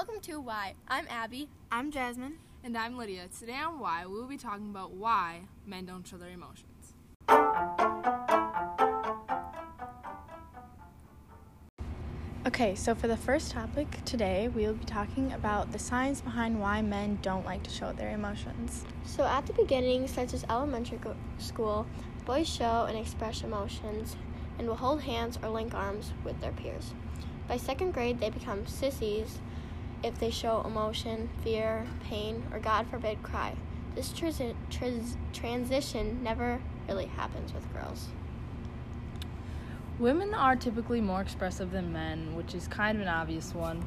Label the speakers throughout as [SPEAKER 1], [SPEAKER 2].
[SPEAKER 1] Welcome to Why. I'm Abby.
[SPEAKER 2] I'm Jasmine.
[SPEAKER 3] And I'm Lydia. Today on Why, we will be talking about why men don't show their emotions.
[SPEAKER 2] Okay, so for the first topic today, we will be talking about the science behind why men don't like to show their emotions.
[SPEAKER 1] So, at the beginning, such as elementary go- school, boys show and express emotions and will hold hands or link arms with their peers. By second grade, they become sissies if they show emotion, fear, pain, or God forbid, cry. This transi- trans- transition never really happens with girls.
[SPEAKER 3] Women are typically more expressive than men, which is kind of an obvious one.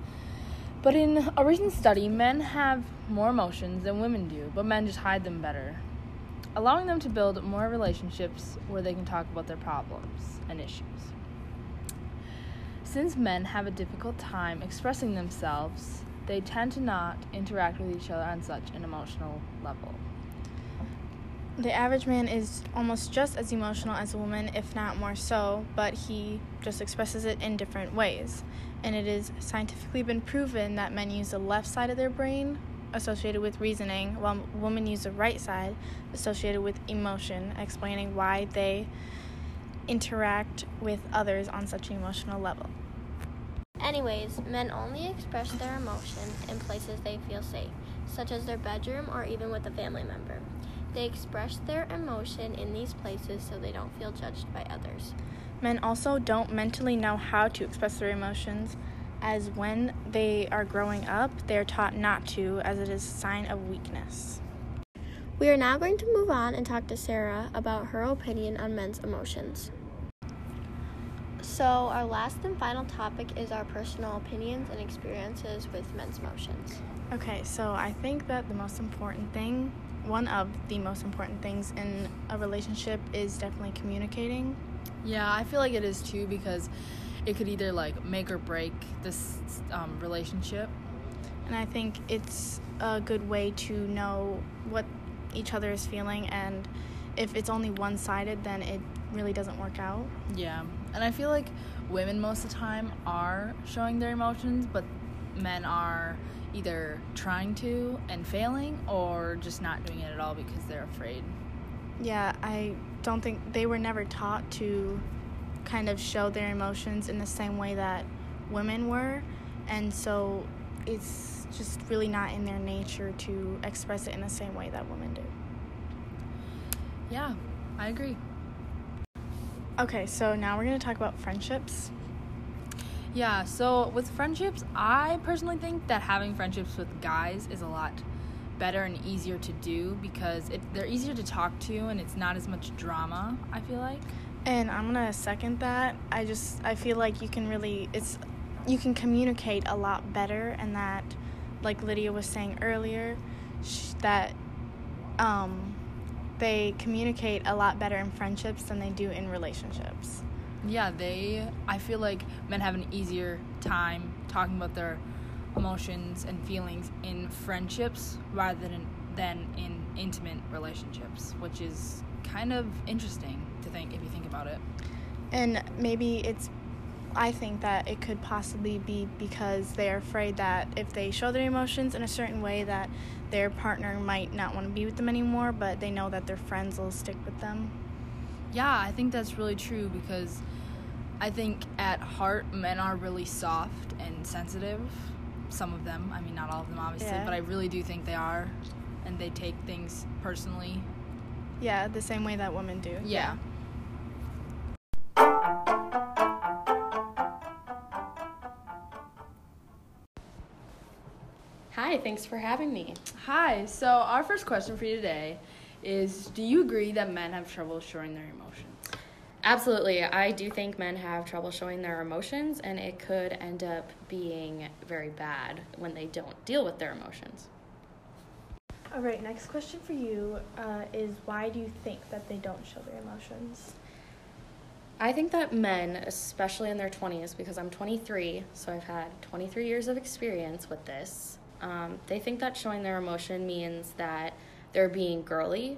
[SPEAKER 3] But in a recent study, men have more emotions than women do, but men just hide them better, allowing them to build more relationships where they can talk about their problems and issues. Since men have a difficult time expressing themselves, they tend to not interact with each other on such an emotional level.
[SPEAKER 2] The average man is almost just as emotional as a woman, if not more so, but he just expresses it in different ways. And it is scientifically been proven that men use the left side of their brain associated with reasoning, while women use the right side associated with emotion, explaining why they interact with others on such an emotional level.
[SPEAKER 1] Anyways, men only express their emotion in places they feel safe, such as their bedroom or even with a family member. They express their emotion in these places so they don't feel judged by others.
[SPEAKER 2] Men also don't mentally know how to express their emotions, as when they are growing up, they are taught not to, as it is a sign of weakness.
[SPEAKER 1] We are now going to move on and talk to Sarah about her opinion on men's emotions. So, our last and final topic is our personal opinions and experiences with men's emotions.
[SPEAKER 2] Okay, so I think that the most important thing, one of the most important things in a relationship is definitely communicating.
[SPEAKER 3] Yeah, I feel like it is too because it could either like make or break this um, relationship.
[SPEAKER 2] And I think it's a good way to know what each other is feeling, and if it's only one sided, then it really doesn't work out.
[SPEAKER 3] Yeah, and I feel like women most of the time are showing their emotions, but men are either trying to and failing or just not doing it at all because they're afraid.
[SPEAKER 2] Yeah, I don't think they were never taught to kind of show their emotions in the same way that women were, and so it's just really not in their nature to express it in the same way that women do.
[SPEAKER 3] Yeah, I agree.
[SPEAKER 2] Okay, so now we're going to talk about friendships.
[SPEAKER 3] Yeah, so with friendships, I personally think that having friendships with guys is a lot better and easier to do because it, they're easier to talk to and it's not as much drama, I feel like.
[SPEAKER 2] And I'm going to second that. I just I feel like you can really it's you can communicate a lot better and that like Lydia was saying earlier sh- that um they communicate a lot better in friendships than they do in relationships.
[SPEAKER 3] Yeah, they. I feel like men have an easier time talking about their emotions and feelings in friendships rather than than in intimate relationships, which is kind of interesting to think if you think about it.
[SPEAKER 2] And maybe it's I think that it could possibly be because they're afraid that if they show their emotions in a certain way that their partner might not want to be with them anymore, but they know that their friends will stick with them.
[SPEAKER 3] Yeah, I think that's really true because I think at heart men are really soft and sensitive. Some of them, I mean not all of them obviously,
[SPEAKER 2] Yeah.
[SPEAKER 3] but I really do think they are and they take things personally.
[SPEAKER 2] Yeah, the same way that women do.
[SPEAKER 3] Yeah.
[SPEAKER 4] Hi, thanks for having me.
[SPEAKER 3] Hi. So our first question for you today is do you agree that men have trouble showing their emotions?
[SPEAKER 4] Absolutely. I do think men have trouble showing their emotions, and it could end up being very bad when they don't deal with their emotions.
[SPEAKER 2] All right, next question for you uh, is why do you think that they don't show their emotions?
[SPEAKER 4] I think that men, especially in their 20s, because I'm 23, so I've had 23 years of experience with this, um, they think that showing their emotion means that they're being girly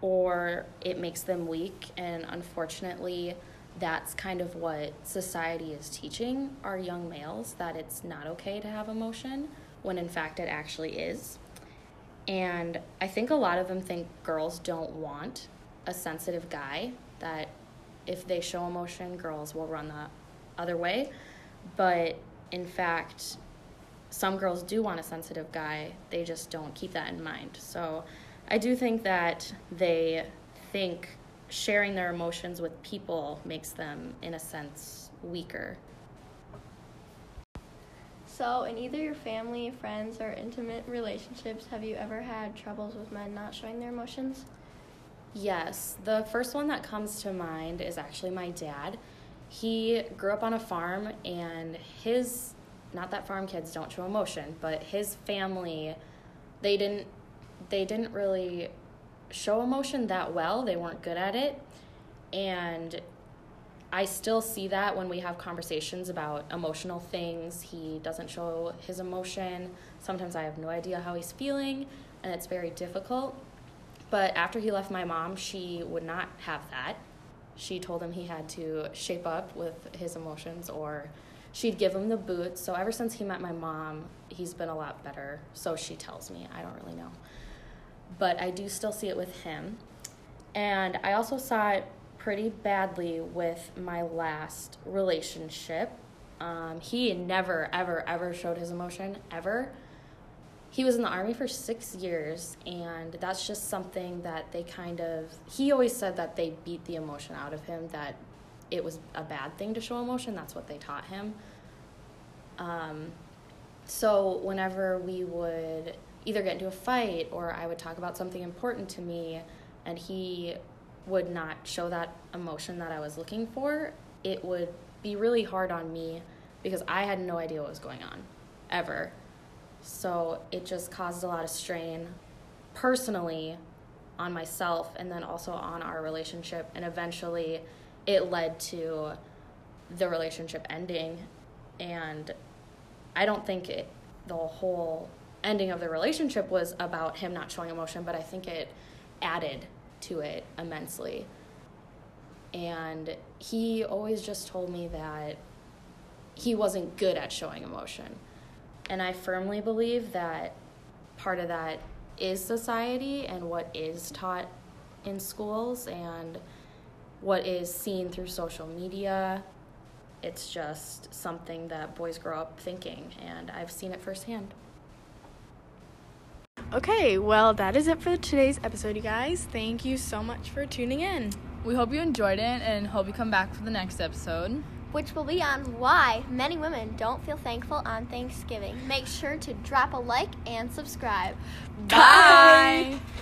[SPEAKER 4] or it makes them weak. And unfortunately, that's kind of what society is teaching our young males that it's not okay to have emotion when in fact it actually is. And I think a lot of them think girls don't want a sensitive guy, that if they show emotion, girls will run the other way. But in fact, some girls do want a sensitive guy, they just don't keep that in mind. So I do think that they think sharing their emotions with people makes them, in a sense, weaker.
[SPEAKER 1] So, in either your family, friends, or intimate relationships, have you ever had troubles with men not showing their emotions?
[SPEAKER 4] Yes, the first one that comes to mind is actually my dad. He grew up on a farm, and his not that farm kids don't show emotion, but his family, they didn't they didn't really show emotion that well. They weren't good at it. And I still see that when we have conversations about emotional things. He doesn't show his emotion. Sometimes I have no idea how he's feeling, and it's very difficult. But after he left my mom, she would not have that. She told him he had to shape up with his emotions or she'd give him the boots. So ever since he met my mom, he's been a lot better. So she tells me. I don't really know but I do still see it with him. And I also saw it pretty badly with my last relationship. Um, he never, ever, ever showed his emotion, ever. He was in the army for six years, and that's just something that they kind of. He always said that they beat the emotion out of him, that it was a bad thing to show emotion. That's what they taught him. Um, so, whenever we would either get into a fight or I would talk about something important to me and he would not show that emotion that I was looking for, it would be really hard on me because I had no idea what was going on ever. So it just caused a lot of strain personally on myself and then also on our relationship. And eventually it led to the relationship ending. And I don't think it, the whole ending of the relationship was about him not showing emotion, but I think it added to it immensely. And he always just told me that he wasn't good at showing emotion. And I firmly believe that part of that is society and what is taught in schools and what is seen through social media. It's just something that boys grow up thinking, and I've seen it firsthand.
[SPEAKER 2] Okay, well, that is it for today's episode, you guys. Thank you so much for tuning in.
[SPEAKER 3] We hope you enjoyed it and hope you come back for the next episode.
[SPEAKER 1] Which will be on why many women don't feel thankful on Thanksgiving. Make sure to drop a like and subscribe.
[SPEAKER 2] Bye. Bye.